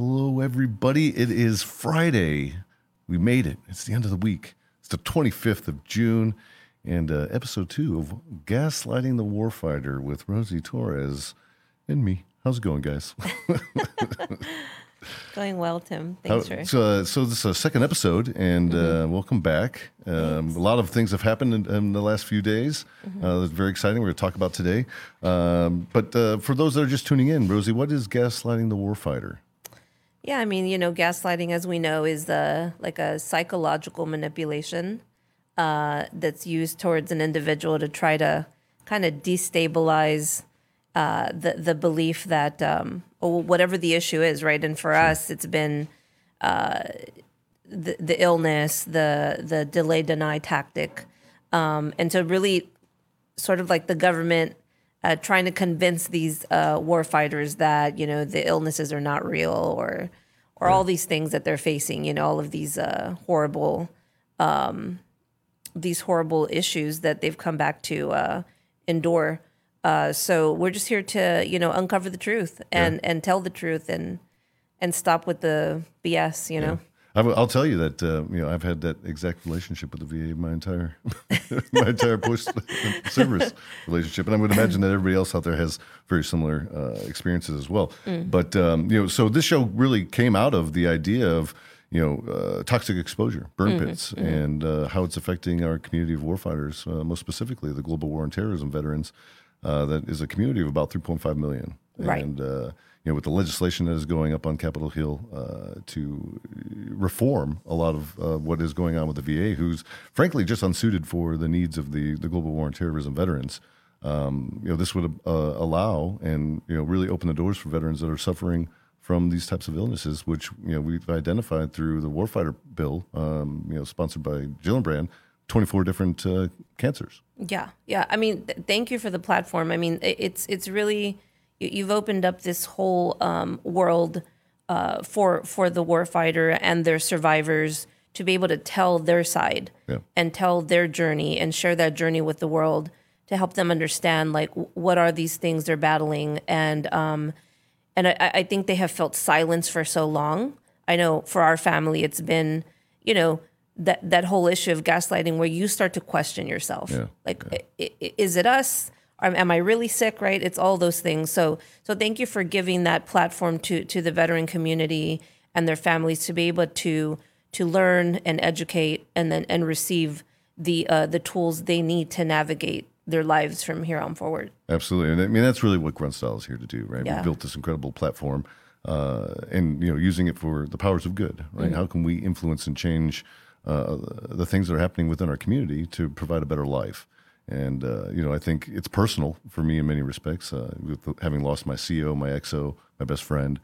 Hello, everybody. It is Friday. We made it. It's the end of the week. It's the 25th of June and uh, episode two of Gaslighting the Warfighter with Rosie Torres and me. How's it going, guys? Going well, Tim. Thanks How- for. so, uh, so this is a second episode, and uh, welcome back. Um, a lot of things have happened in, in the last few days. Uh, that's very exciting. We're going to talk about today. Um, but uh, for those that are just tuning in, Rosie, what is gaslighting the warfighter? Yeah, I mean, you know, gaslighting, as we know, is the like a psychological manipulation uh, that's used towards an individual to try to kind of destabilize uh, the the belief that um, or whatever the issue is, right? And for us, it's been uh, the the illness, the the delay deny tactic, um, and so really sort of like the government uh, trying to convince these uh, war fighters that you know the illnesses are not real or or all these things that they're facing you know all of these uh, horrible um, these horrible issues that they've come back to uh, endure. Uh, so we're just here to you know uncover the truth and and tell the truth and and stop with the BS you know I will- I'll tell you that uh, you know I've had that exact relationship with the VA my entire my entire post service relationship, and I would imagine that everybody else out there has very similar uh, experiences as well. But um, you know, so this show really came out of the idea of you know uh, toxic exposure, burn pits, and uh, how it's affecting our community of warfighters, uh, most specifically the global war on terrorism veterans. Uh, that is a community of about 3.5 million, Right. and uh, know, with the legislation that is going up on Capitol Hill uh, to reform a lot of uh, what is going on with the VA, who's frankly just unsuited for the needs of the, the global war on terrorism veterans. Um, you know, this would uh, allow and you know really open the doors for veterans that are suffering from these types of illnesses, which you know we've identified through the Warfighter Bill, um, you know, sponsored by Gillibrand, 24 different uh, cancers. Yeah, yeah. I mean, th- thank you for the platform. I mean, it's it's really you've opened up this whole um, world uh, for for the warfighter and their survivors to be able to tell their side Yeah. and tell their journey and share that journey with the world to help them understand like what are these things they're battling and um, and I, I think they have felt silence for so long. I know for our family, it's been, you know, that that whole issue of gaslighting where you start to question yourself, Yeah, like, i- i- is it us? Am, am I really sick? Right? It's all those things. So, so thank you for giving that platform to to the veteran community and their families to be able to to learn and educate and then and receive the uh, the tools they need to navigate their lives from here on forward. Absolutely, and I mean that's really what Grunt Style is here to do, right? Yeah. We built this incredible platform, uh, and you know, using it for the powers of good, right? How can we influence and change uh, the things that are happening within our community to provide a better life? And uh, you know, I think it's personal for me in many respects, uh, with having lost my CO, my XO, my best friend,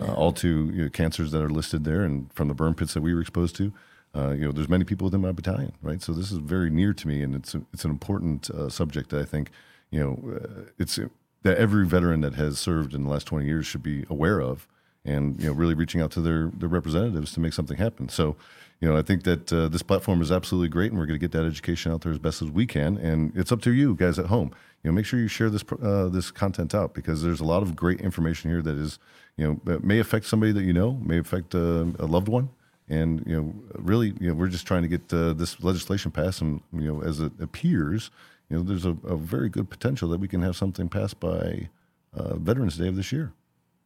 uh, all to you know, cancers that are listed there, and from the burn pits that we were exposed to. Uh, you know, there's many people within my battalion, right? So this is very near to me, and it's a, it's an important uh, subject that I think, you know, uh, it's that every veteran that has served in the last 20 years should be aware of, and you know, really reaching out to their their representatives to make something happen. So, you know, I think that uh, this platform is absolutely great, and we're going to get that education out there as best as we can. And it's up to you guys at home. You know, make sure you share this uh, this content out because there's a lot of great information here that is, you know, may affect somebody that you know, may affect uh, a loved one and you know really you know we're just trying to get uh, this legislation passed and you know as it appears you know there's a, a very good potential that we can have something passed by uh, veterans day of this year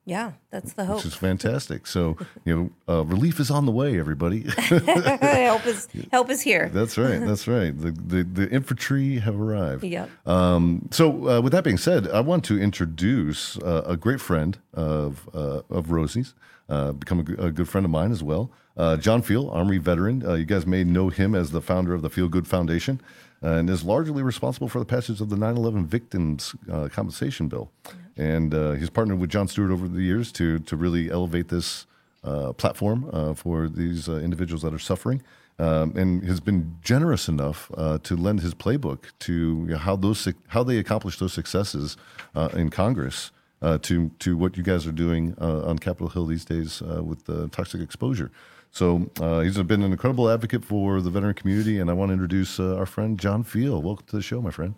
Yeah, that's the hope. which is fantastic so you know uh, relief is on the way everybody help is help is here. that's right that's right the, the the infantry have arrived Yep. um, so, uh, with that being said, I want to introduce uh, a great friend of uh, of Rosie's, uh, become a, good friend of mine as well. Uh, John Feal, Army veteran. Uh, you guys may know him as the founder of the FealGood Foundation, and is largely responsible for the passage of the 9/11 Victims uh, Compensation Bill. And uh, he's partnered with Jon Stewart over the years to to really elevate this uh, platform uh, for these uh, individuals that are suffering, um, and has been generous enough uh, to lend his playbook to you know, how those how they accomplish those successes uh, in Congress uh, to to what you guys are doing uh, on Capitol Hill these days uh, with the toxic exposure. So uh, he's been an incredible advocate for the veteran community, and I want to introduce uh, our friend John Feal. Welcome to the show, my friend.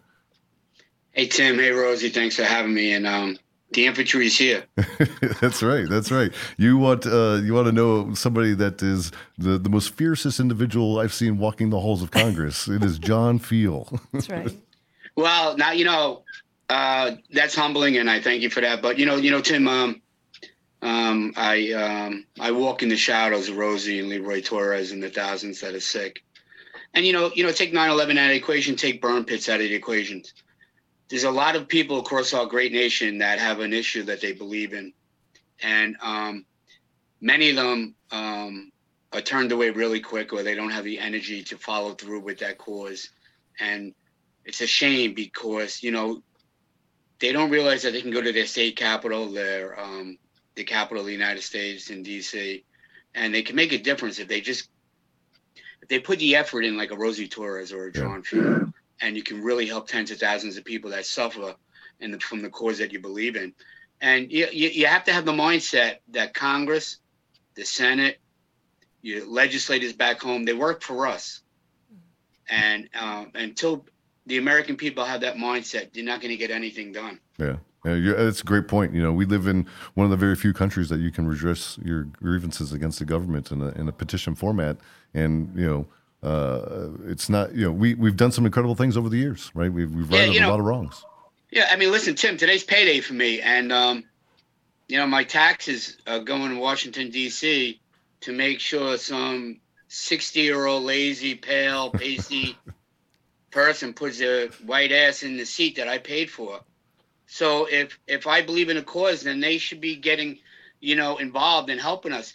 Hey Tim, hey Rosie, thanks for having me. And um, The infantry is here. that's right. That's right. You want uh, you want to know somebody that is the, the most fiercest individual I've seen walking the halls of Congress. it is John Feal. That's right. well, now you know uh, that's humbling, and I thank you for that. But you know, you know, Tim, um, um, I um, I walk in the shadows of Rosie and Leroy Torres and the thousands that are sick. And you know, you know, take 9/11 out of the equation, take burn pits out of the equation. There's a lot of people across our great nation that have an issue that they believe in, and um, many of them um, are turned away really quick, or they don't have the energy to follow through with that cause, and it's a shame because you know they don't realize that they can go to their state capital, their um, the capital of the United States in D.C., and they can make a difference if they just if they put the effort in, like a Rosie Torres or a John Feal and you can really help tens of thousands of people that suffer in the, from the cause that you believe in. And you, you, you have to have the mindset that Congress, the Senate, your legislators back home, they work for us. And um, until the American people have that mindset, they're not going to get anything done. Yeah. Yeah, that's a great point. You know, we live in one of the very few countries that you can redress your grievances against the government in a, in a petition format. And, you know, uh, it's not you know we we've done some incredible things over the years, right? We've we've righted yeah, a know, lot of wrongs. Yeah, I mean, listen, Tim, today's payday for me, and um, you know my taxes are going to Washington D.C. to make sure some sixty-year-old lazy, pale, pasty person puts their white ass in the seat that I paid for. So if if I believe in a cause, then they should be getting, you know, involved in helping us.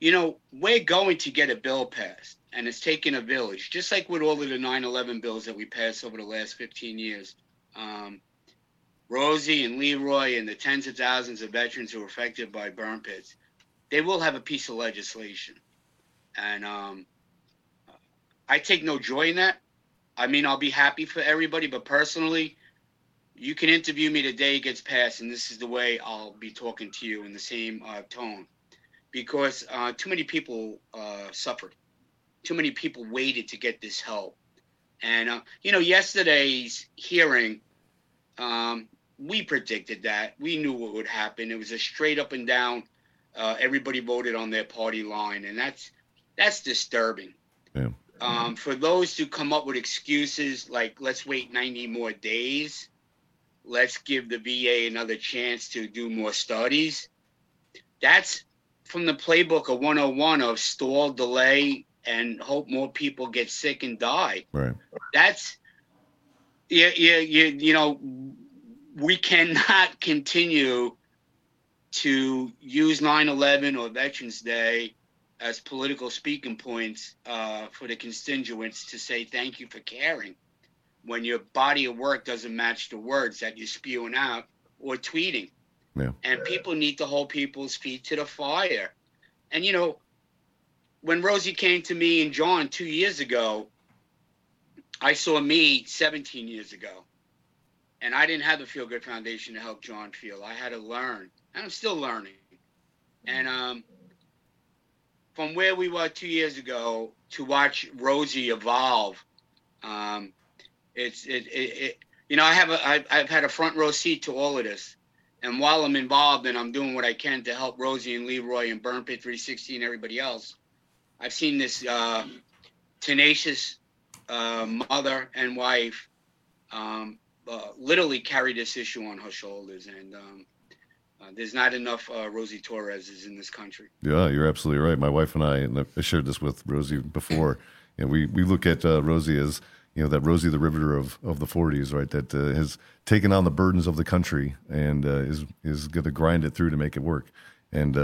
You know, we're going to get a bill passed and it's taken a village, just like with all of the 9/11 bills that we passed over the last 15 years. Um, Rosie and Leroy and the tens of thousands of veterans who were affected by burn pits, they will have a piece of legislation, and um, I take no joy in that. I mean, I'll be happy for everybody, but personally, you can interview me the day it gets passed, and this is the way I'll be talking to you in the same uh, tone, because uh, too many people uh, suffered too many people waited to get this help. And uh, you know, yesterday's hearing, um, we predicted that. We knew what would happen. It was a straight up and down. Uh, everybody voted on their party line, and that's that's disturbing. Yeah. Um, for those who come up with excuses like "let's wait 90 more days," "let's give the VA another chance to do more studies," that's from the playbook of 101 of stall, delay, and hope more people get sick and die. Right. That's yeah, yeah, you, you know, we cannot continue to use 9/11 or Veterans Day as political speaking points uh, for the constituents to say thank you for caring when your body of work doesn't match the words that you're spewing out or tweeting. Yeah. And people need to hold people's feet to the fire. And you know, when Rosie came to me and John two years ago, I saw me 17 years ago. And I didn't have the FealGood Foundation to help John Feal. I had to learn. And I'm still learning. And um, from where we were two years ago to watch Rosie evolve, um, it's it, it, it, you know I have a I've, I've had a front row seat to all of this, and while I'm involved and I'm doing what I can to help Rosie and Leroy and Burn Pit 360 and everybody else, I've seen this uh, tenacious uh, mother and wife um, uh, literally carry this issue on her shoulders, and um, uh, there's not enough uh, Rosie Torreses in this country. Yeah, you're absolutely right. My wife and I, and I shared this with Rosie before. and we we look at uh, Rosie as you know that Rosie the Riveter of, of the 40s, right? That has taken on the burdens of the country and is is going to grind it through to make it work. And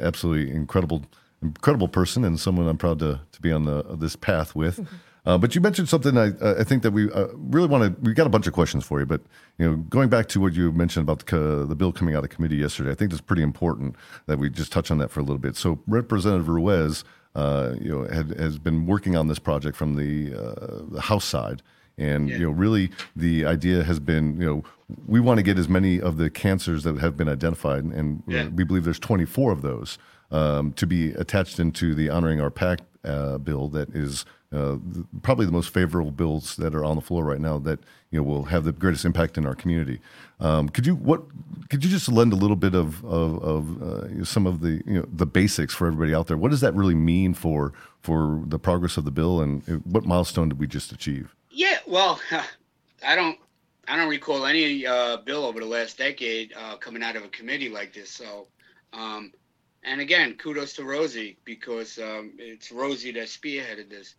absolutely incredible incredible person and someone I'm proud to, to be on the this path with. Mm-hmm. Uh, but you mentioned something I, I think that we uh, really want to. We got a bunch of questions for you, but you know, going back to what you mentioned about the, the bill coming out of committee yesterday, I think it's pretty important that we just touch on that for a little bit. So, Representative Ruiz, uh, you know, had, has been working on this project from the, uh, the House side, and yeah. you know, really, the idea has been, you know, we want to get as many of the cancers that have been identified, and yeah. we believe there's 24 of those um, to be attached into the honoring our Pact uh, bill that is uh, probably the most favorable bills that are on the floor right now that you know will have the greatest impact in our community. Um, could you what could you just lend a little bit of of, of uh, some of the you know the basics for everybody out there? What does that really mean for for the progress of the bill, and what milestone did we just achieve? Yeah, well, I don't I don't recall any uh, bill over the last decade uh, coming out of a committee like this. So, um, and again, kudos to Rosie because um, it's Rosie that spearheaded this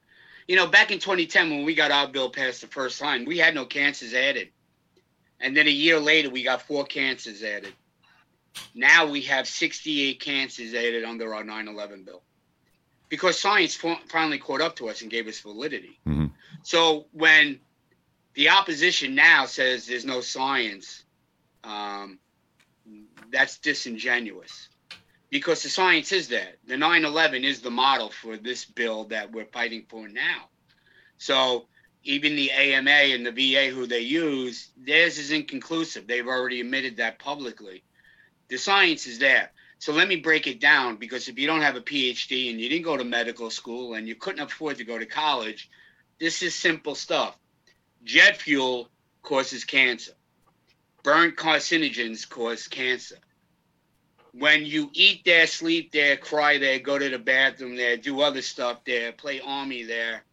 you know, back in 2010 when we got our bill passed the first time, we had no cancers added. And then a year later, we got four cancers added. Now we have 68 cancers added under our 9 11 bill because science finally caught up to us and gave us validity. Mm-hmm. So when the opposition now says there's no science, um, that's disingenuous because the science is that the 9/11 is the model for this bill that we're fighting for now. So even the AMA and the VA who they use, theirs is inconclusive. They've already admitted that publicly. The science is there. So let me break it down because if you don't have a PhD and you didn't go to medical school and you couldn't afford to go to college, this is simple stuff. Jet fuel causes cancer. Burnt carcinogens cause cancer when you eat there, sleep there, cry there, go to the bathroom there, do other stuff there, play army there,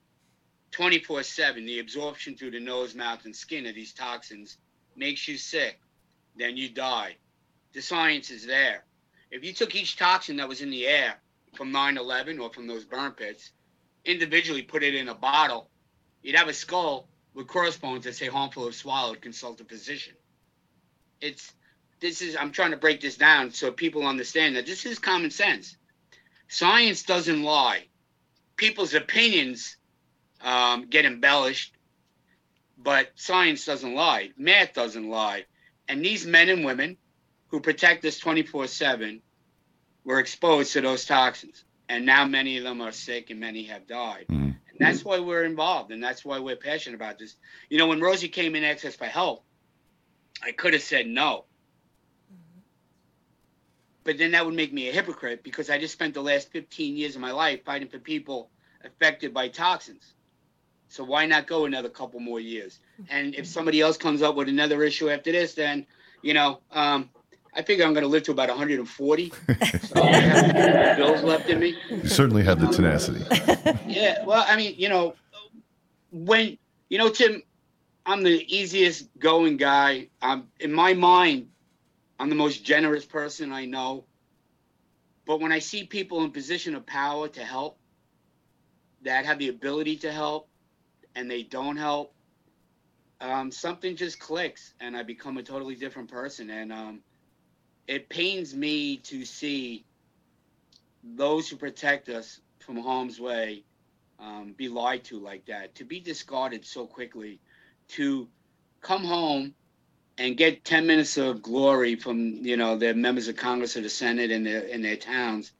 24 7, the absorption through the nose, mouth, and skin of these toxins makes you sick. Then you die. The science is there. If you took each toxin that was in the air from 9 11 or from those burn pits, individually put it in a bottle, you'd have a skull with crossbones that say harmful if swallowed, consult a physician. It's this is I'm trying to break this down so people understand that this is common sense. Science doesn't lie. People's opinions um, get embellished, but science doesn't lie. Math doesn't lie. And these men and women who protect us 24 7 were exposed to those toxins. And now many of them are sick and many have died. Mm-hmm. And that's why we're involved and that's why we're passionate about this. You know, when Rosie came in Access for Health, I could have said no but then that would make me a hypocrite because I just spent the last 15 years of my life fighting for people affected by toxins. So why not go another couple more years? And if somebody else comes up with another issue after this, then you know, um, I figure I'm going to live to about 140. so I have bills left in me. You certainly have the tenacity. yeah, well, I mean, you know, when you know, Tim, I'm the easiest going guy. I'm in my mind. I'm the most generous person I know. But when I see people in position of power to help, that have the ability to help, and they don't help, um, something just clicks, and I become a totally different person. And um, it pains me to see those who protect us from harm's way um, be lied to like that, to be discarded so quickly, to come home and get 10 minutes of glory from you know the members of congress or the senate in their in their towns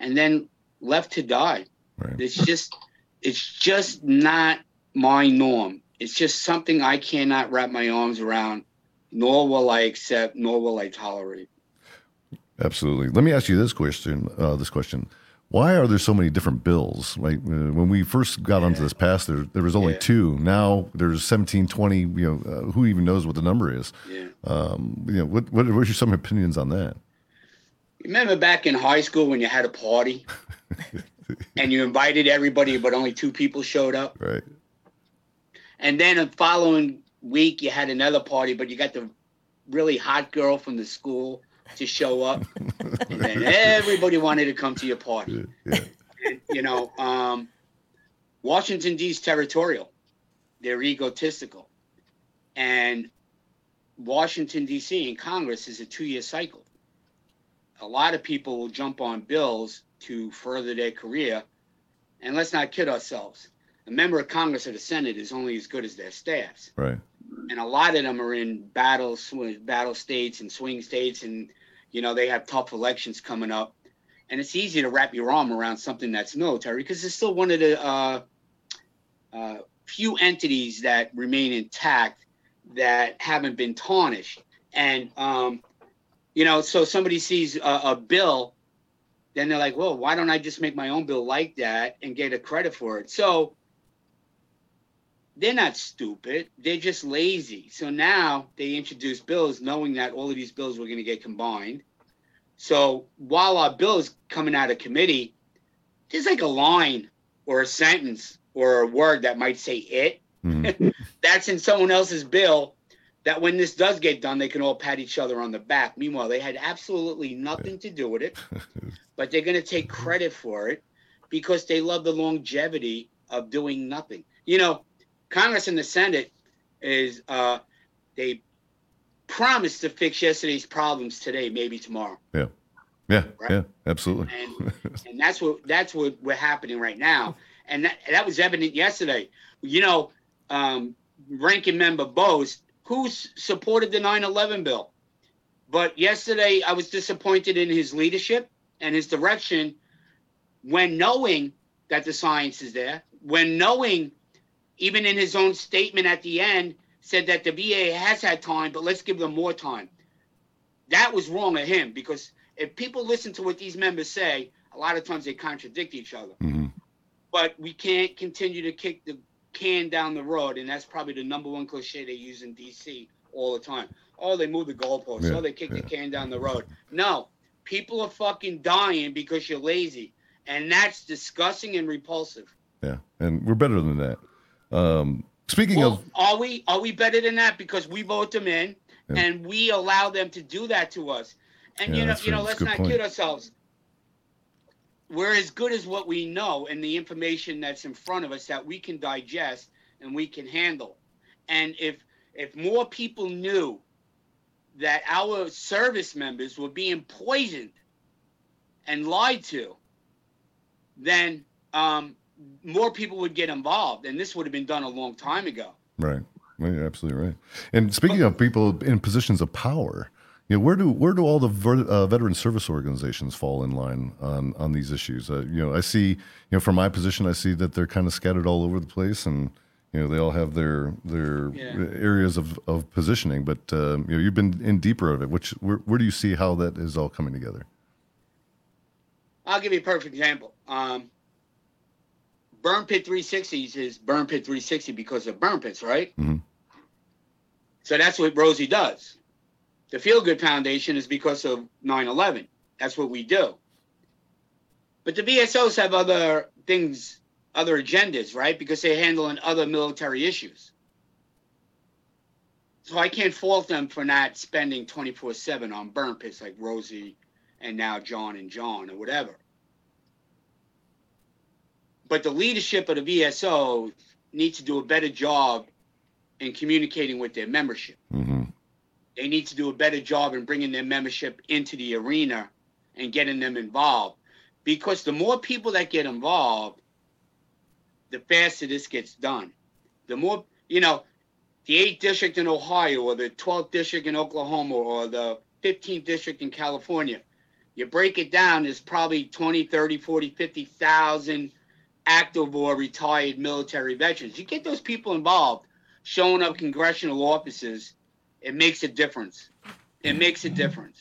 and then left to die. Right. it's just it's just not my norm. It's just something i cannot wrap my arms around nor will i accept nor will i tolerate. Absolutely. Let me ask you this question uh, this question why are there so many different bills? Like uh, when we first got yeah. onto this pass, there there was only yeah. two. Now there's 17, 20. You know, uh, who even knows what the number is? Yeah. Um, you know, what what are your some opinions on that? Remember back in high school when you had a party and you invited everybody, but only two people showed up. Right. And then the following week you had another party, but you got the really hot girl from the school to show up, and then everybody wanted to come to your party. Yeah. And, you know, um, Washington D.C. territorial, they're egotistical, and Washington D.C. and Congress is a two-year cycle. A lot of people will jump on bills to further their career, and let's not kid ourselves. A member of Congress or the Senate is only as good as their staffs. Right and a lot of them are in battle battle states and swing states and you know, they have tough elections coming up, and it's easy to wrap your arm around something that's military because it's still one of the uh, uh, few entities that remain intact that haven't been tarnished. And um, you know, so somebody sees a, a bill then they're like, well, why don't I just make my own bill like that and get a credit for it? So they're not stupid. They're just lazy. So now they introduce bills knowing that all of these bills were going to get combined. So while our bill is coming out of committee, there's like a line or a sentence or a word that might say it. Mm-hmm. That's in someone else's bill that when this does get done, they can all pat each other on the back. Meanwhile, they had absolutely nothing to do with it, but they're going to take credit for it because they love the longevity of doing nothing. You know, Congress and the Senate is uh, they promised to fix yesterday's problems today, maybe tomorrow. Yeah, yeah, right? yeah, absolutely. And, and that's what that's what we're happening right now, and that that was evident yesterday. You know, um, ranking member Bost, who supported the 9/11 bill, but yesterday I was disappointed in his leadership and his direction when knowing that the science is there, when knowing even in his own statement at the end, said that the VA has had time, but let's give them more time. That was wrong of him because if people listen to what these members say, a lot of times they contradict each other. Mm-hmm. But we can't continue to kick the can down the road, and that's probably the number one cliche they use in DC all the time. Oh, they move the goalposts. Yeah, oh, they kick yeah. the can down the road. No, people are fucking dying because you're lazy, and that's disgusting and repulsive. Yeah, and we're better than that. Um, speaking well, of, are we are we better than that because we vote them in yeah. and we allow them to do that to us? And yeah, you know, you know, let's not point. kid ourselves. We're as good as what we know and the information that's in front of us that we can digest and we can handle. And if if more people knew that our service members were being poisoned and lied to, then um, more people would get involved, and this would have been done a long time ago. Right. Well, you're absolutely right. And speaking but, of people in positions of power, you know, where do where do all the ver, uh, veteran service organizations fall in line on on these issues? Uh, you know, I see, you know, from my position, I see that they're kind of scattered all over the place, and you know, they all have their their yeah. areas of, of positioning. But uh, you know, you've been in deeper of it. Which where, where do you see how that is all coming together? I'll give you a perfect example. Um, Burn Pit 360s is Burn Pit 360 because of burn pits, right? Mm-hmm. So that's what Rosie does. The FealGood Foundation is because of 9 11. That's what we do. But the VSOs have other things, other agendas, right? Because they're handling other military issues. So I can't fault them for not spending 24 7 on burn pits like Rosie and now John and John or whatever. But the leadership of the VSO needs to do a better job in communicating with their membership. Mm-hmm. They need to do a better job in bringing their membership into the arena and getting them involved. Because the more people that get involved, the faster this gets done. The more, you know, the 8th district in Ohio or the 12th district in Oklahoma or the 15th district in California, you break it down, there's probably 20, 30, 40, 50,000 active or retired military veterans. You get those people involved, showing up congressional offices, it makes a difference. It makes a difference.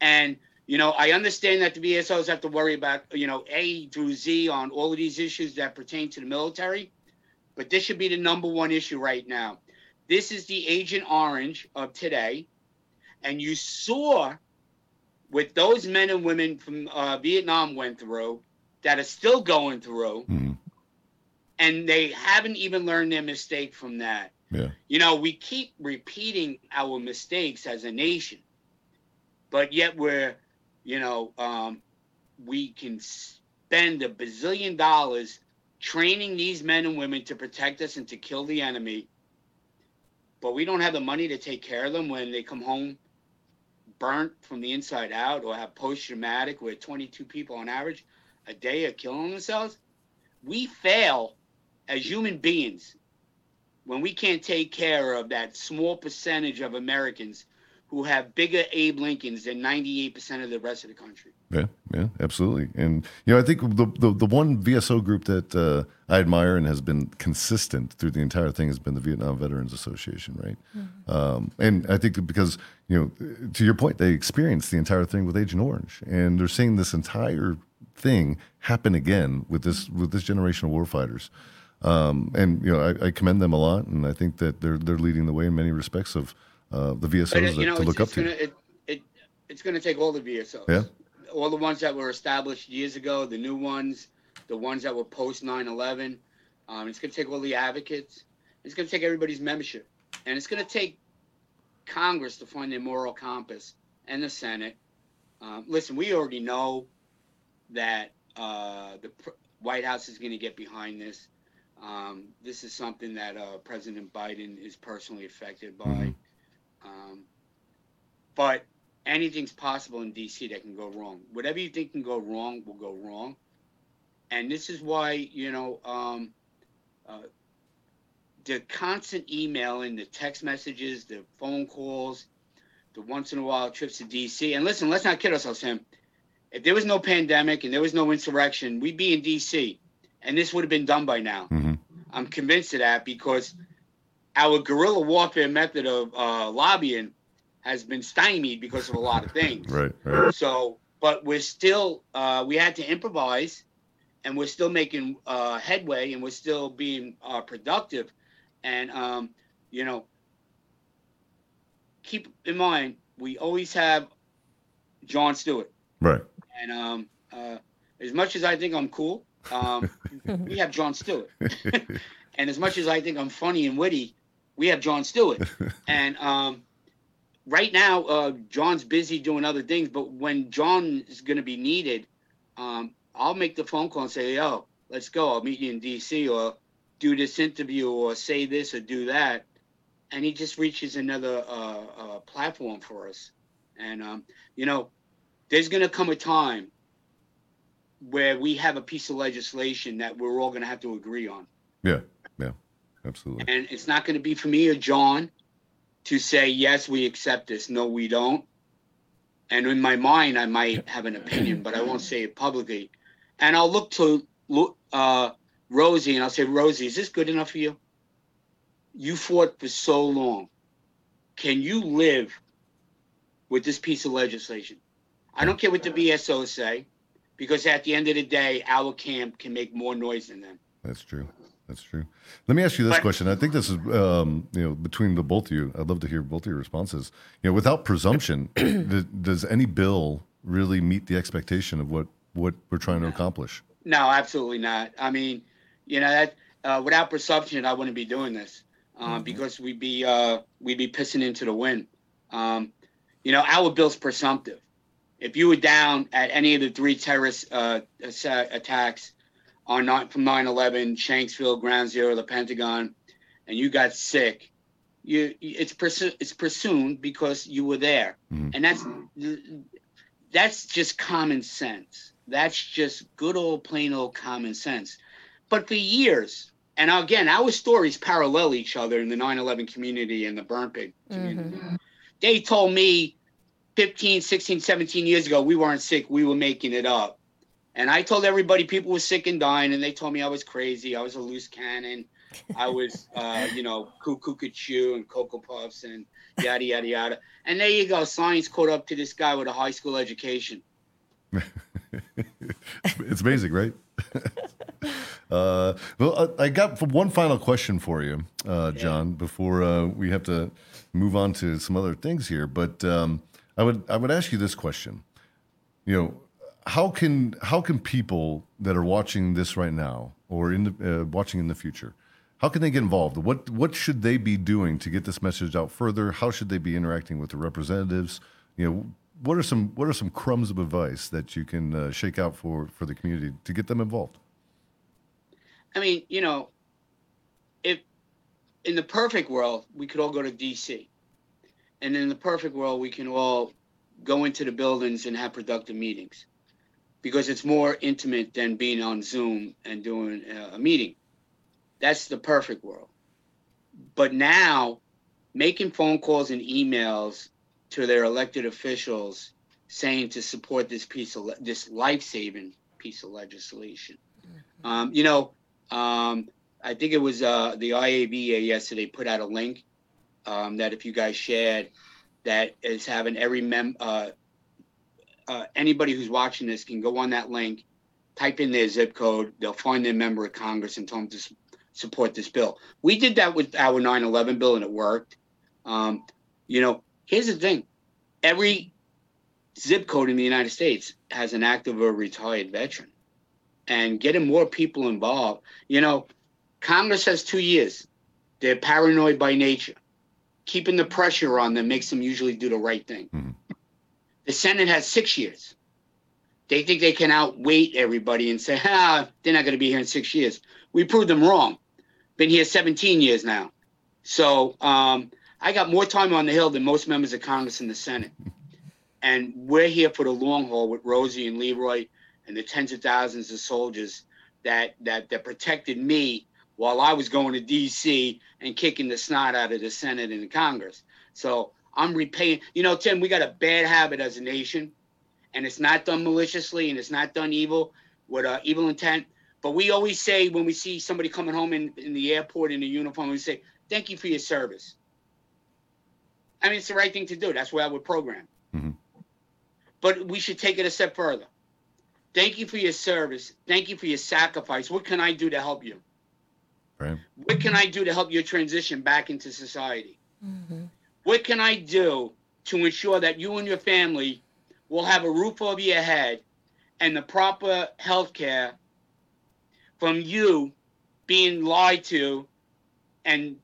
And you know, I understand that the VSOs have to worry about, you know, A through Z on all of these issues that pertain to the military, but this should be the number one issue right now. This is the Agent Orange of today. And you saw what those men and women from uh, Vietnam went through that are still going through, mm. and they haven't even learned their mistake from that. Yeah. You know, we keep repeating our mistakes as a nation, but yet we're, you know, um, we can spend a bazillion dollars training these men and women to protect us and to kill the enemy, but we don't have the money to take care of them when they come home burnt from the inside out or have post traumatic with 22 people on average a day of killing themselves, we fail as human beings when we can't take care of that small percentage of Americans who have bigger Abe Lincolns than 98% of the rest of the country. Yeah, yeah, absolutely. And, you know, I think the, the, the one VSO group that uh, I admire and has been consistent through the entire thing has been the Vietnam Veterans Association, right? Mm-hmm. Um, and I think because, you know, to your point, they experienced the entire thing with Agent Orange and they're seeing this entire thing happen again with this with this generation of warfighters. Um, and you know, I, I, commend them a lot, and I think that they're they're leading the way in many respects of uh, the VSOs but, that, know, to look up to. Gonna, it, it, it's going to take all the VSOs. Yeah. All the ones that were established years ago, the new ones, the ones that were post 9/11. Um, it's going to take all the advocates. It's going to take everybody's membership, and it's going to take Congress to find their moral compass and the Senate. Um, listen, we already know that uh, the White House is going to get behind this. Um, this is something that uh, President Biden is personally affected by. Mm-hmm. Um, but anything's possible in DC that can go wrong. Whatever you think can go wrong will go wrong. And this is why, you know, um, uh, the constant emailing, the text messages, the phone calls, the once in a while trips to DC. And listen, let's not kid ourselves, Sam. If there was no pandemic and there was no insurrection, we'd be in DC and this would have been done by now. Mm-hmm. I'm convinced of that because our guerrilla warfare method of uh, lobbying has been stymied because of a lot of things. Right. right. So, but we're still uh, we had to improvise, and we're still making uh, headway, and we're still being uh, productive, and um, you know, keep in mind we always have Jon Stewart. Right. And um, uh, as much as I think I'm cool, um, we have Jon Stewart. and as much as I think I'm funny and witty, we have Jon Stewart. And um, right now, uh, Jon's busy doing other things. But when Jon is going to be needed, um, I'll make the phone call and say, "Yo, let's go. I'll meet you in D.C. or do this interview or say this or do that." And he just reaches another uh, uh, platform for us. And um, you know, there's going to come a time where we have a piece of legislation that we're all going to have to agree on. Yeah, yeah, absolutely. And it's not going to be for me or John to say yes, we accept this. No, we don't. And in my mind, I might have an opinion, but I won't say it publicly. And I'll look to uh, Rosie and I'll say, Rosie, is this good enough for you? You fought for so long. Can you live with this piece of legislation? I don't care what the VSOs say because at the end of the day, our camp can make more noise than them. That's true. That's true. Let me ask you this but, question. I think this is, um, you know, between the both of you. I'd love to hear both of your responses. You know, without presumption, does any bill really meet the expectation of what what we're trying to accomplish? No, absolutely not. I mean, you know, that uh, without presumption, I wouldn't be doing this uh, mm-hmm. because we'd be uh, we'd be pissing into the wind. Um, you know, our bill's presumptive if you were down at any of the three terrorist uh, attacks on not from 9/11, Shanksville, Ground Zero, the Pentagon, and you got sick, you it's presu- it's presumed because you were there, mm-hmm. and that's that's just common sense. That's just good old plain old common sense. But for years, and again, our stories parallel each other in the 9/11 community and the burn pit community. Mm-hmm. They told me 15, 16, 17 years ago, we weren't sick. We were making it up. And I told everybody people were sick and dying, and they told me I was crazy. I was a loose cannon. I was, uh, you know, cuckoo chew and cocoa puffs and yada yada yada. And there you go. Science caught up to this guy with a high school education. it's amazing, right? uh, well, I got one final question for you, uh, Jon, yeah. before uh, we have to move on to some other things here. But um, I would I would ask you this question. You know, how can how can people that are watching this right now or in the uh, watching in the future, how can they get involved? What what should they be doing to get this message out further? How should they be interacting with the representatives? You know, what are some what are some crumbs of advice that you can uh, shake out for for the community to get them involved? I mean, you know, if in the perfect world we could all go to DC and in the perfect world, we can all go into the buildings and have productive meetings because it's more intimate than being on Zoom and doing a meeting. That's the perfect world. But now, making phone calls and emails to their elected officials saying to support this piece of this life-saving piece of legislation. Mm-hmm. Um, you know, um, I think it was uh, the IAVA yesterday put out a link um, that if you guys shared, that is having every mem uh, uh, anybody who's watching this can go on that link type in their zip code, they'll find their member of Congress and tell them to s- support this bill. We did that with our 9 11 bill and it worked. Um, you know, here's the thing every zip code in the United States has an active or retired veteran. And getting more people involved, you know, Congress has two years. They're paranoid by nature. Keeping the pressure on them makes them usually do the right thing. Mhm. The Senate has six years. They think they can outweight everybody and say, ah, they're not going to be here in six years. We proved them wrong. Been here 17 years now. So um, I got more time on the Hill than most members of Congress in the Senate. And we're here for the long haul with Rosie and Leroy and the tens of thousands of soldiers that, that, that protected me while I was going to D.C. and kicking the snot out of the Senate and the Congress. So I'm repaying. You know, Tim, we got a bad habit as a nation, and it's not done maliciously and it's not done evil with uh, evil intent. But we always say when we see somebody coming home in, in the airport in a uniform, we say, "Thank you for your service." I mean, it's the right thing to do. That's why I would program. Mhm. But we should take it a step further. Thank you for your service. Thank you for your sacrifice. What can I do to help you? Right. What can I do to help your transition back into society? Mhm. What can I do to ensure that you and your family will have a roof over your head and the proper health care from you being lied to and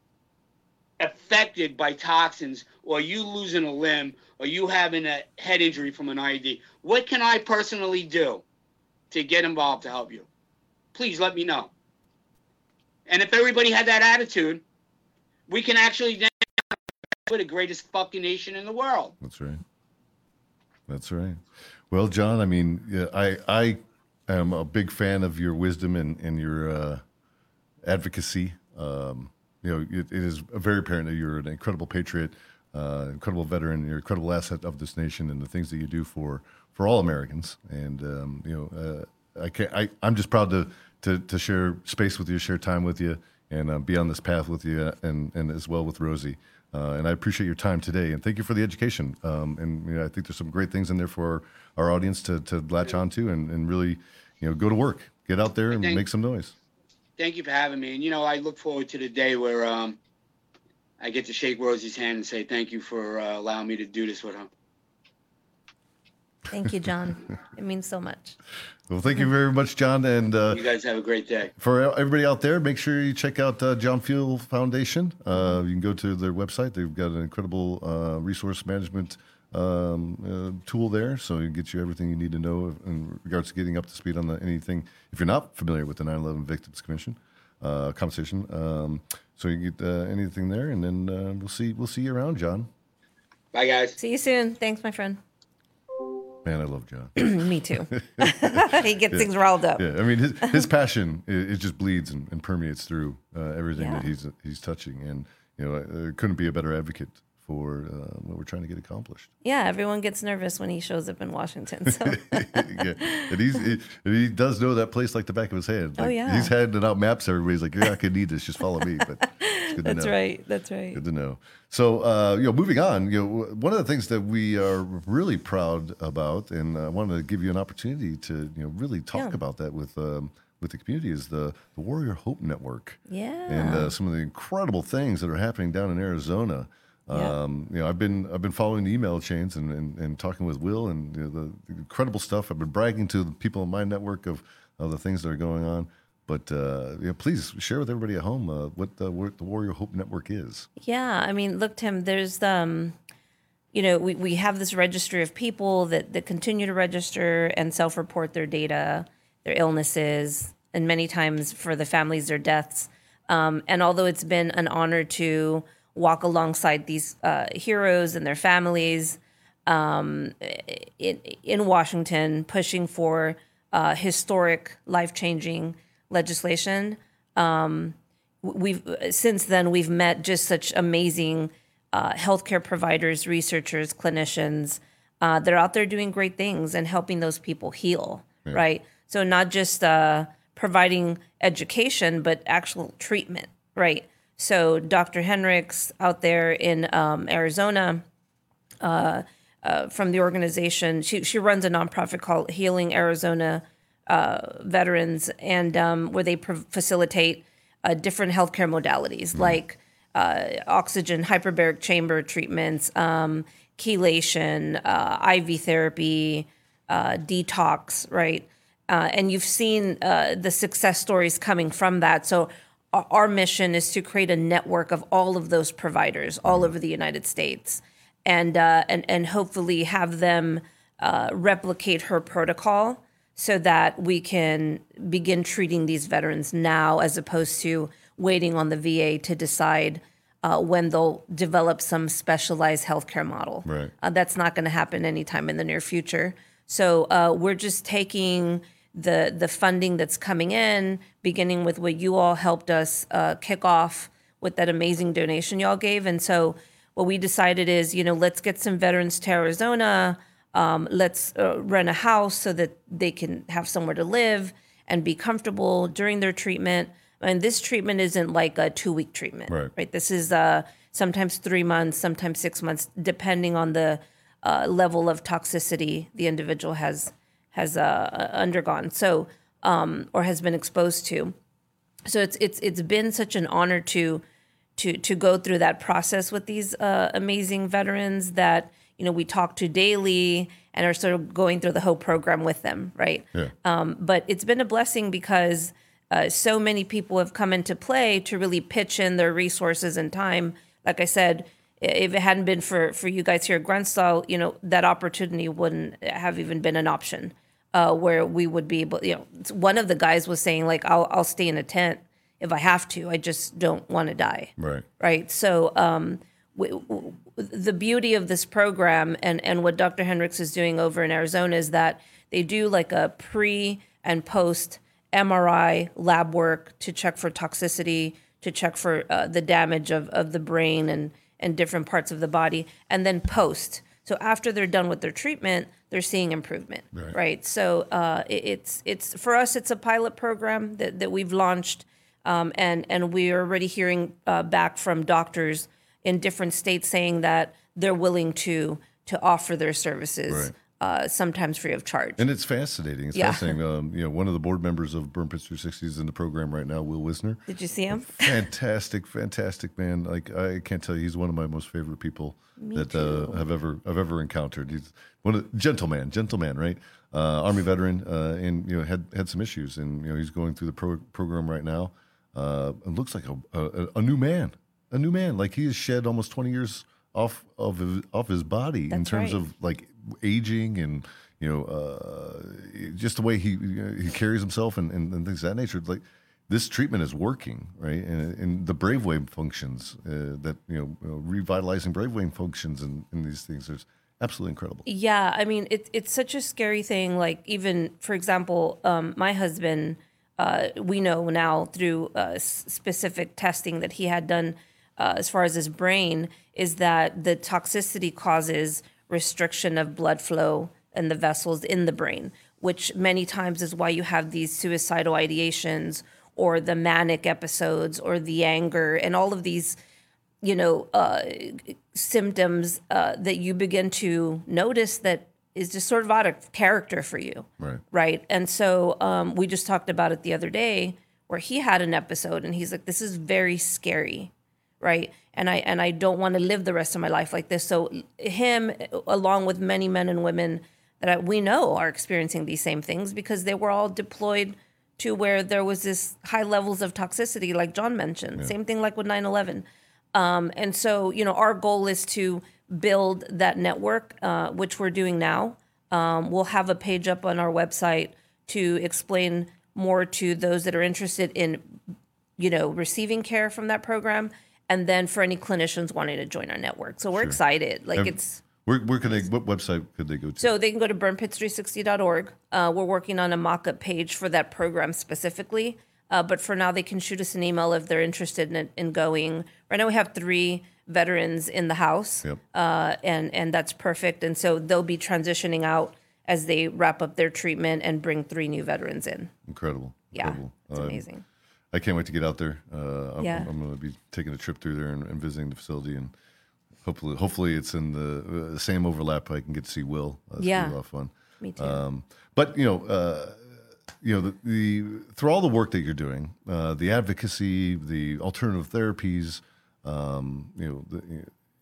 affected by toxins or you losing a limb or you having a head injury from an IED? What can I personally do to get involved to help you? Please let me know. And if everybody had that attitude, we can actually then we're the greatest fucking nation in the world. That's right. That's right. Well, John, I mean, I I am a big fan of your wisdom and, and your uh, advocacy. Um, you know, it, it is very apparent that you're an incredible patriot, uh, incredible veteran, you're an incredible asset of this nation and the things that you do for for all Americans. And um, you know, uh, I can I I'm just proud to to to share space with you, share time with you, and uh, be on this path with you, and and as well with Rosie. Uh, and I appreciate your time today, and thank you for the education. Um, and you know, I think there's some great things in there for our, our audience to, to latch onto and, and really, you know, go to work, get out there and Thank- make some noise. Thank you for having me. And you know, I look forward to the day where um, I get to shake Rosie's hand and say thank you for uh, allowing me to do this with her. Thank you, John. it means so much. Well, thank you very much, John. And uh, You guys have a great day. for everybody out there, make sure you check out uh, John Feal Foundation. Uh, you can go to their website. They've got an incredible uh, resource management um, uh, tool there, so it gets you everything you need to know in regards to getting up to speed on the, anything. If you're not familiar with the 9/11 Victims Commission uh, compensation, um, so you get uh, anything there, and then uh, we'll see we'll see you around, John. Bye, guys. See you soon. Thanks, my friend. Man, I love John. Me too. he gets things riled up. Yeah, I mean his his passion it, it just bleeds and, and permeates through uh, everything that he's he's touching, and you know there couldn't be a better advocate for uh, what we're trying to get accomplished. Yeah, everyone gets nervous when he shows up in Washington. So yeah, and he's he, and he does know that place like the back of his hand. Oh, yeah. he's handing out maps. Everybody's like, "You're not gonna need this. Just follow me." But it's good to that's know. right. That's right. Good to know. So, uh, you know, moving on, you know, one of the things that we are really proud about, and I wanted to give you an opportunity to, you know, really talk Yeah. about that with um, with the community is the the Warrior Hope Network Yeah. and uh, some of the incredible things that are happening down in Arizona. Yeah. Um, you know, I've been I've been following the email chains and, and, and talking with Will and you know, the, the incredible stuff. I've been bragging to the people in my network of, of the things that are going on. But uh, know, please share with everybody at home uh, what the, what the Warrior Hope Network is. Yeah, I mean, look, Tim, there's um, you know, we, we have this registry of people that, that continue to register and self-report their data, their illnesses, and many times for the families, their deaths. Um, and although it's been an honor to walk alongside these uh, heroes and their families um, in, in Washington, pushing for uh, historic, life-changing legislation, we've since then we've met just such amazing uh, healthcare providers, researchers, clinicians uh, that are out there doing great things and helping those people heal. Right. So not just uh, providing education, but actual treatment. Right. So Dr. Henricks out there in um, Arizona. Uh, from the organization, she she runs a nonprofit called Healing Arizona uh, veterans, and um, where they pro- facilitate uh, different healthcare modalities like uh, oxygen hyperbaric chamber treatments, um, chelation, uh, IV therapy, uh, detox, right? Uh, and you've seen uh, the success stories coming from that. So our, mission is to create a network of all of those providers all over the United States, and uh, and and hopefully have them uh, replicate her protocol so that we can begin treating these veterans now, as opposed to waiting on the VA to decide. Uh, when they'll develop some specialized healthcare model. Right. Uh, that's not going to happen anytime in the near future. So uh, we're just taking the the funding that's coming in, beginning with what you all helped us uh, kick off with that amazing donation y'all gave, and so what we decided is, you know, let's get some veterans to Arizona. Um, let's uh, rent a house so that they can have somewhere to live and be comfortable during their treatment. And this treatment isn't like a two week treatment, Right. right? This is uh, sometimes three months, sometimes six months, depending on the uh, level of toxicity the individual has has uh, undergone. So, um, or has been exposed to. So it's it's it's been such an honor to to to go through that process with these uh, amazing veterans that you know we talk to daily and are sort of going through the whole program with them, right? Yeah. Um, but it's been a blessing because uh, so many people have come into play to really pitch in their resources and time. Like I said, if it hadn't been for for you guys here at Grunt Style, you know that opportunity wouldn't have even been an option. Uh, where we would be able, you know, one of the guys was saying like, "I'll I'll stay in a tent if I have to. I just don't want to die." Right. right? So um, w- w- the beauty of this program and and what Dr. Hendricks is doing over in Arizona is that they do like a pre and post MRI lab work to check for toxicity, to check for uh, the damage of, of the brain and and different parts of the body, and then post. So after they're done with their treatment, they're seeing improvement, Right. right? So uh, it- it's it's for us, it's a pilot program that, that we've launched um, and and we are already hearing uh, back from doctors in different states saying that they're willing to to offer their services, Right. Uh, sometimes free of charge. And it's fascinating. It's Yeah. fascinating. Um, you know, one of the board members of Burn Pits 360 is in the program right now, Will Wisner. Did you see him? fantastic, fantastic man. Like I can't tell you, he's one of my most favorite people that uh, have ever I've ever encountered. He's one of gentleman, gentleman, right? Uh, Army veteran, uh, and you know had had some issues, and you know he's going through the pro- program right now. Uh, and looks like a, a a new man, a new man. Like he has shed almost twenty years off of his, off his body in terms right. of like aging and you know uh, just the way he he carries himself and, and, and things of that nature. Like this treatment is working, right? And, and the brainwave functions uh, that you know, uh, revitalizing brainwave functions and, and these things is absolutely incredible. Yeah, I mean, it's it's such a scary thing. Like even for example, um, my husband, uh, we know now through uh, specific testing that he had done uh, as far as his brain is that the toxicity causes restriction of blood flow in the vessels in the brain, which many times is why you have these suicidal ideations or the manic episodes or the anger and all of these you know uh, symptoms uh, that you begin to notice that is just sort of out of character for you. Right. right? And so um, we just talked about it the other day where he had an episode and he's like this is very scary. Right and i and i don't want to live the rest of my life like this. So him along with many men and women that I, we know are experiencing these same things because they were all deployed to where there was this high levels of toxicity like john mentioned. Same thing like with 9-11 um, and so, you know, our goal is to build that network, uh, which we're doing now. Um, we'll have a page up on our website to explain more to those that are interested in, you know, receiving care from that program, and then for any clinicians wanting to join our network. So we're excited. Like Have- it's Where, where can they? What website could they go to? so they can go to burnpits360.org. Uh, we're working on a mock-up page for that program specifically. Uh, but for now, they can shoot us an email if they're interested in, in going. Right now, we have three veterans in the house, Yep. uh, and and that's perfect. And so they'll be transitioning out as they wrap up their treatment and bring three new veterans in. incredible. Yeah, incredible. it's Um, amazing. I can't wait to get out there. Uh, I'm, Yeah. I'm going to be taking a trip through there and, and visiting the facility, and hopefully, hopefully, it's in the uh, same overlap. I can get to see Will. That's Yeah. a lot of fun. Me too. Um, but you know, uh, you know, the, the through all the work that you're doing, uh, the advocacy, the alternative therapies, um, you know, the,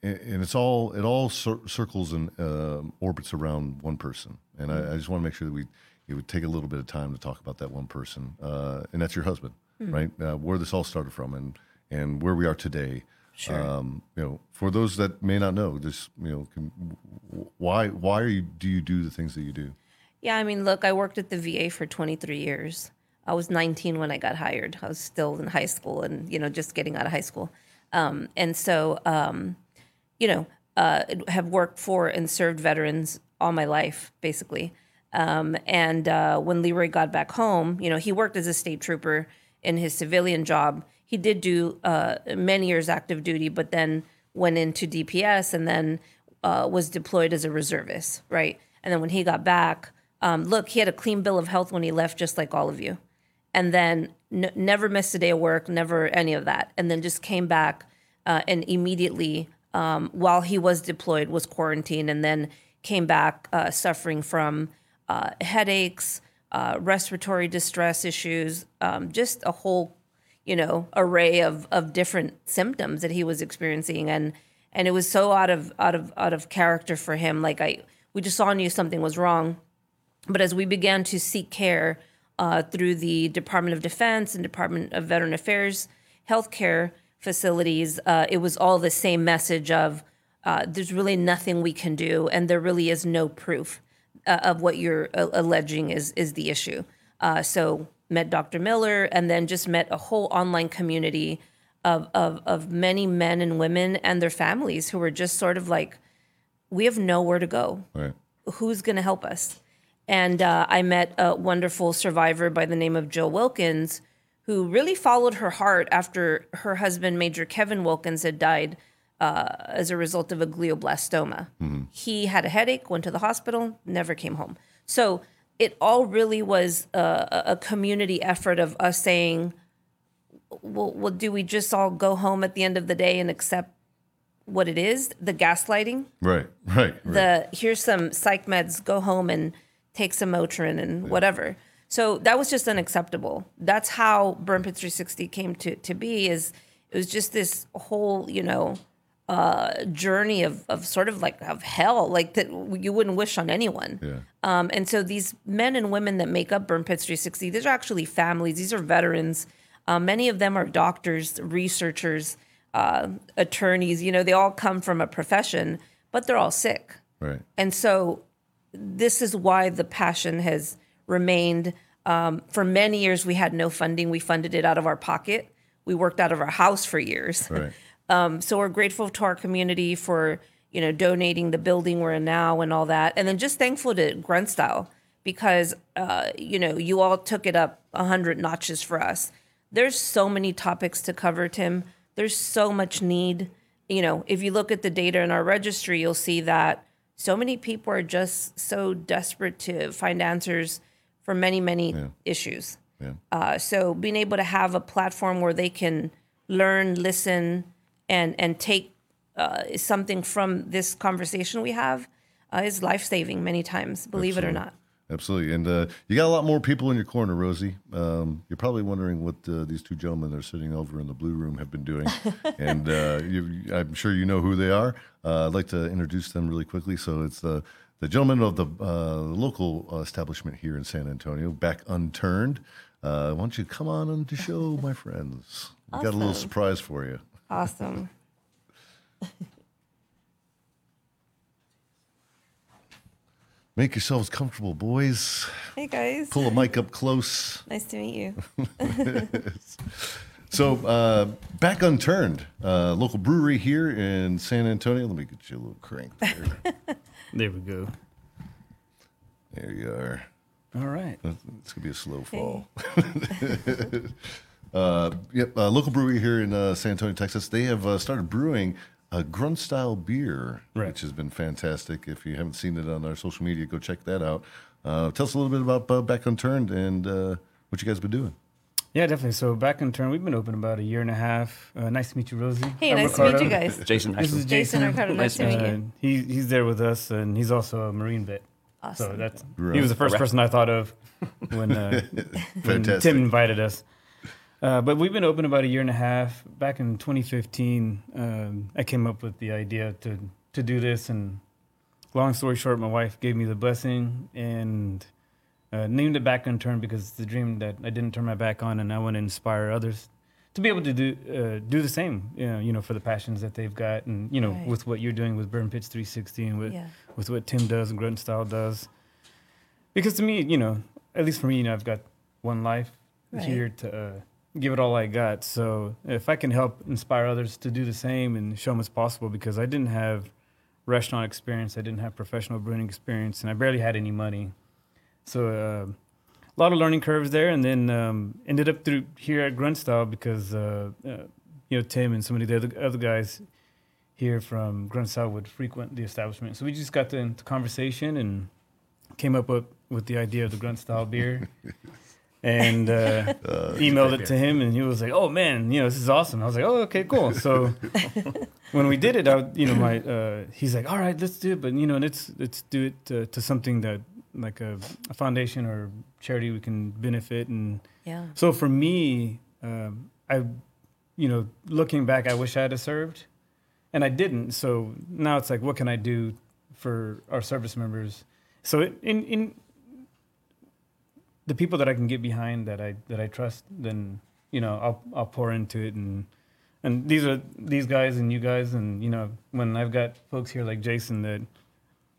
and and it's all it all cir- circles and uh, orbits around one person. And I, I just want to make sure that we it would take a little bit of time to talk about that one person, uh, and that's your husband, right? Uh, where this all started from, and and where we are today. Sure. Um, you know, for those that may not know, just you know, can, why why are you do you do the things that you do? Yeah, I mean, look, I worked at the VA for 23 years. I was 19 when I got hired. I was still in high school and, you know, just getting out of high school. Um, and so, um, you know, uh, have worked for and served veterans all my life, basically. Um, and uh, when Leroy got back home, you know, he worked as a state trooper in his civilian job. He did do uh, many years active duty, but then went into DPS and then uh, was deployed as a reservist, right? And then when he got back, um, look, he had a clean bill of health when he left, just like all of you. And then n- never missed a day of work, never any of that. And then just came back uh, and immediately, um, while he was deployed, was quarantined and then came back uh, suffering from uh, headaches, uh, respiratory distress issues, um, just a whole, you know, array of of different symptoms that he was experiencing, and and it was so out of out of out of character for him. Like I, we just saw knew something was wrong, but as we began to seek care uh, through the Department of Defense and Department of Veteran Affairs healthcare facilities, uh, it was all the same message of uh, there's really nothing we can do, and there really is no proof uh, of what you're uh, alleging is is the issue. Uh, so met Dr. Miller, and then just met a whole online community of, of of many men and women and their families who were just sort of like, we have nowhere to go Right. who's going to help us? And uh, I met a wonderful survivor by the name of Jill Wilkins, who really followed her heart after her husband, Major Kevin Wilkins, had died uh, as a result of a glioblastoma. He had a headache, went to the hospital, never came home. So it all really was a, a- community effort of us saying, well, well, do we just all go home at the end of the day and accept what it is, the gaslighting? Right. Right. Right. the here's some psych meds, go home and take some Motrin and whatever. So that was just unacceptable. That's how Burn Pit 360 came to to be. Is it was just this whole you know uh, journey of of sort of like of hell, like that you wouldn't wish on anyone. yeah. Um, and so these men and women that make up Burn Pits 360, these are actually families. These are veterans. Uh, many of them are doctors, researchers, uh, attorneys. You know, they all come from a profession, but they're all sick. Right. And so this is why the passion has remained. Um, for many years, we had no funding. We funded it out of our pocket. We worked out of our house for years. Right. Um, so we're grateful to our community for you know donating the building we're in now and all that, and then just thankful to Grunt Style because uh, you know you all took it up a hundred notches for us. There's so many topics to cover, Tim. There's so much need. You know, if you look at the data in our registry, you'll see that so many people are just so desperate to find answers for many, many issues. Yeah. Uh, so being able to have a platform where they can learn, listen, and and take uh, something from this conversation we have uh, is life saving many times. Believe it or not. Absolutely. And uh, you got a lot more people in your corner, Rosie. Um, you're probably wondering what uh, these two gentlemen that are sitting over in the blue room have been doing. and uh, you, I'm sure you know who they are. Uh, I'd like to introduce them really quickly. So it's the, the gentleman of the uh, local establishment here in San Antonio, Back Unturned. Uh, why don't you come on on the show, my friends? We got a little surprise for you. Awesome. Make yourselves comfortable, boys. Hey guys, Pull a mic up close. nice to meet you. So, uh, back unturned, uh, local brewery here in San Antonio. Let me get you a little crank there. There we go. there you are. All right. It's gonna be a slow fall. uh, yep, uh, local brewery here in uh, San Antonio, Texas. They have uh, started brewing a grunt style beer, Right. which has been fantastic. If you haven't seen it on our social media, go check that out. Uh, tell us a little bit about uh, Back Unturned and uh, what you guys been doing. Yeah, definitely. So Back Unturned, we've been open about a year and a half. Uh, nice to meet you, Rosie. Hey, I'm nice to meet Ricardo. you guys. Jason, This is actually. Jason Ricardo, nice to meet you. Uh, he, he's there with us, and he's also a Marine vet. Awesome. So that's Right. he was the first person I thought of when, uh, when Tim invited us. Uh, but we've been open about a year and a half. Back in 2015, um, I came up with the idea to to do this, and long story short, my wife gave me the blessing and uh, named it back on turn because it's the dream that I didn't turn my back on, and I want to inspire others to be able to do uh, do the same. You know, you know, for the passions that they've got, and you know, Right. with what you're doing with Burn Pits 360 and with Yeah. with what Tim does and Grunt Style does. Because to me, you know, at least for me, you know, I've got one life Right. here to uh, give it all I got. So if I can help inspire others to do the same and show them it's possible, because I didn't have restaurant experience, I didn't have professional brewing experience, and I barely had any money. So uh, a lot of learning curves there, and then um, ended up through here at Grunt Style because uh, uh, you know Tim and some of the other, other guys here from Grunt Style would frequent the establishment. So we just got into conversation and came up with, with the idea of the Grunt Style beer. And uh, emailed it to him, and he was like, "Oh man, you know this is awesome." I was like, "Oh, okay, cool." So when we did it, I, you know, my uh, he's like, "All right, let's do it," but you know, let's let's do it to, to something that like a, a foundation or charity we can benefit. And Yeah. so for me, um, I, you know, looking back, I wish I had served, and I didn't. So now it's like, what can I do for our service members? So in in the people that I can get behind that I that I trust, then you know I'll I'll pour into it and and these are these guys and you guys and you know when I've got folks here like Jason that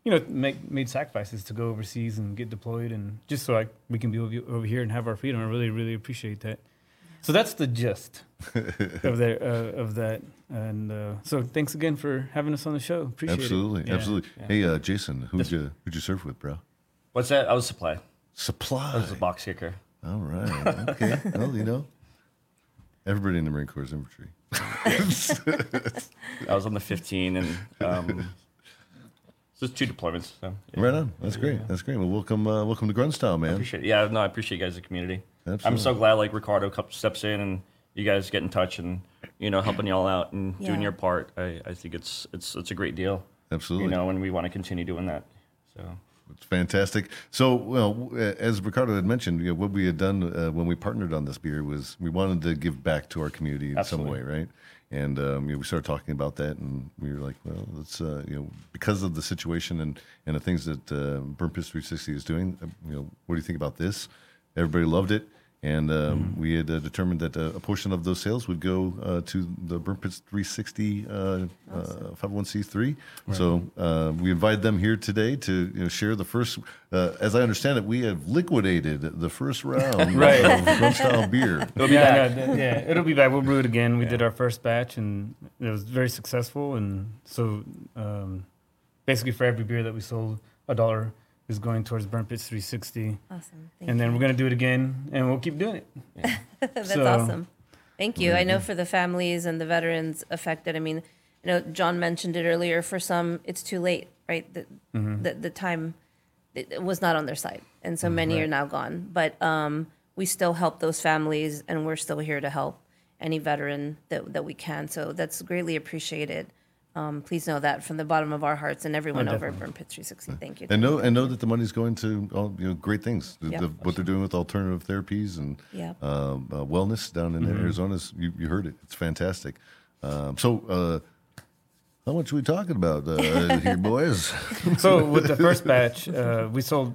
you know make made sacrifices to go overseas and get deployed and just so I we can be over, over here and have our freedom. I really really appreciate that. So that's the gist of that uh, of that. And uh, so thanks again for having us on the show. Appreciate Absolutely, it. Yeah. absolutely. yeah. Hey, uh, Jason, who'd you who'd you serve with, bro? What's that? I was supply. Supply. I was a box kicker. All right. Okay. well, you know, everybody in the Marine Corps is infantry. I was on the 15 and um, just two deployments. So yeah. Right on. That's great. That's great. Well, welcome, uh, welcome to Grunt Style, I man. appreciate it. Yeah, no, I appreciate you guys, the community. Absolutely. I'm so glad like Ricardo steps in and you guys get in touch and you know helping y'all out and doing your part. I, I think it's it's it's a great deal. Absolutely. You know, and we want to continue doing that. So It's fantastic. So, well, as Ricardo had mentioned, you know, what we had done uh, when we partnered on this beer was we wanted to give back to our community in Absolutely. some way, right? And um, you know, we started talking about that, and we were like, well, let's, uh, you know, because of the situation and, and the things that uh, Burn Pits 360 is doing, uh, you know, what do you think about this? Everybody loved it. And um, we had uh, determined that uh, a portion of those sales would go uh, to the Burn Pits 360 uh, uh, 501c3. So uh, we invited them here today to you know, share the first. Uh, as I understand it, we have liquidated the first round Right. of Grunt Style beer. it'll be yeah, back. no, th- yeah, it'll be back. We'll brew it again. We did our first batch, and it was very successful. And so, um, basically, for every beer that we sold, a dollar is going towards Burn Pits 360. Awesome. Thank And then you. we're gonna do it again, and we'll keep doing it. That's So- awesome. Thank you. I know for the families and the veterans affected. I mean, you know, John mentioned it earlier. For some, it's too late, right? The Mm-hmm. the, the time it, it was not on their side, and so many are now gone. But um, we still help those families, and we're still here to help any veteran that that we can. So that's greatly appreciated. Um, please know that from the bottom of our hearts and everyone over at Burn Pit 360. Thank you. And know and know that the money's going to all you know great things. The, Yeah. the, what they're doing with alternative therapies and Yeah. um, uh, wellness down in Arizona, is, you, you heard it. It's fantastic. Um, so, uh, how much are we talking about uh, here, boys? So with the first batch, uh, we sold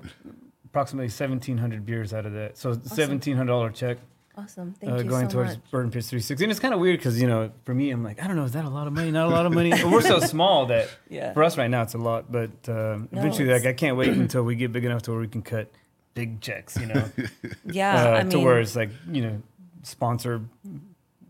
approximately 1,700 beers out of that. So $1,700 check Awesome. Thank uh, you going so towards much. Burn Pits 360. And it's kind of weird because, you know, for me, I'm like, I don't know, is that a lot of money? Not a lot of money. We're so small that Yeah. for us right now, it's a lot. But um, No, eventually, it's- like, I can't wait until we get big enough to where we can cut big checks, you know, Yeah, uh, I to mean, where it's like, you know, sponsor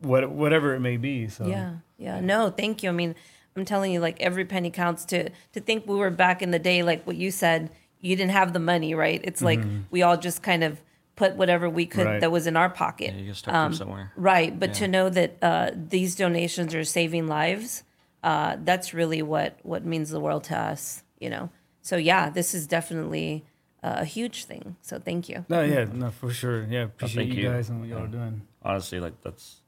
what, whatever it may be. So Yeah, yeah. No, thank you. I mean, I'm telling you, like every penny counts. To to think we were back in the day, like what you said, you didn't have the money, right? It's like we all just kind of put whatever we could Right. that was in our pocket. Yeah, you gotta start from somewhere. Right, but to know that uh, these donations are saving lives, uh, that's really what what means the world to us, you know. So yeah, this is definitely uh, a huge thing. So thank you. No, yeah, no, for sure. Yeah, appreciate thank you you. guys and what y'all are doing. Honestly, like that's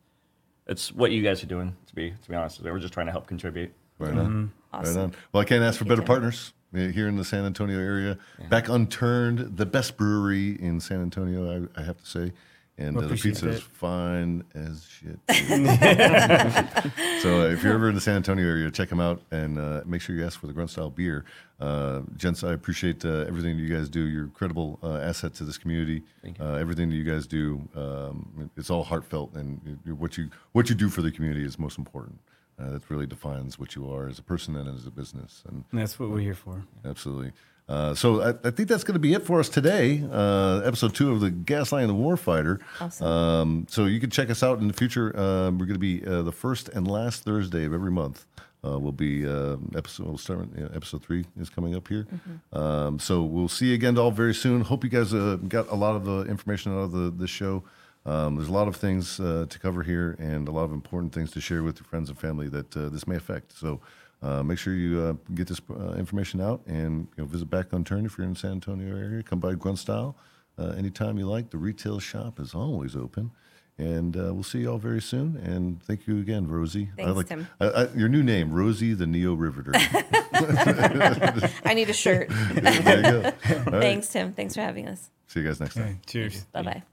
it's what you guys are doing. To be to be honest, we're just trying to help contribute. Right on. Awesome. Right on. Well, I can't ask for better you. partners. Uh, here in the San Antonio area. Back unturned, the best brewery in San Antonio, I, I have to say. And uh, the pizza is fine as shit. so uh, if you're ever in the San Antonio area, check them out and uh, make sure you ask for the Grunt Style beer. Uh, gents, I appreciate uh, everything you guys do. You're a credible uh, asset to this community. Uh, everything that you guys do, um, it's all heartfelt, and you- you- what you what you do for the community is most important. Uh, that really defines what you are as a person and as a business. And And that's what we're here for. Absolutely. Uh, so I, I think that's going to be it for us today. Uh, episode two of the Gaslight and the Warfighter. Awesome. Um, so you can check us out in the future. Uh, we're going to be uh, the first and last Thursday of every month. Uh, will be uh, episode. We'll start. You know, episode three is coming up here. Um, so we'll see you again all very soon. Hope you guys uh, got a lot of the information out of the this show. Um, there's a lot of things uh, to cover here and a lot of important things to share with your friends and family that uh, this may affect. So uh, make sure you uh, get this uh, information out and you know, visit Back Unturned if you're in the San Antonio area. Come by Grunt Style uh, anytime you like. The retail shop is always open. And uh, we'll see you all very soon. And thank you again, Rosie. I Thanks, like Tim. I, I, your new name, Rosie the Neo Riveter. I need a shirt. there you go. All right. Thanks, Tim. Thanks for having us. See you guys next time. Cheers. Bye bye.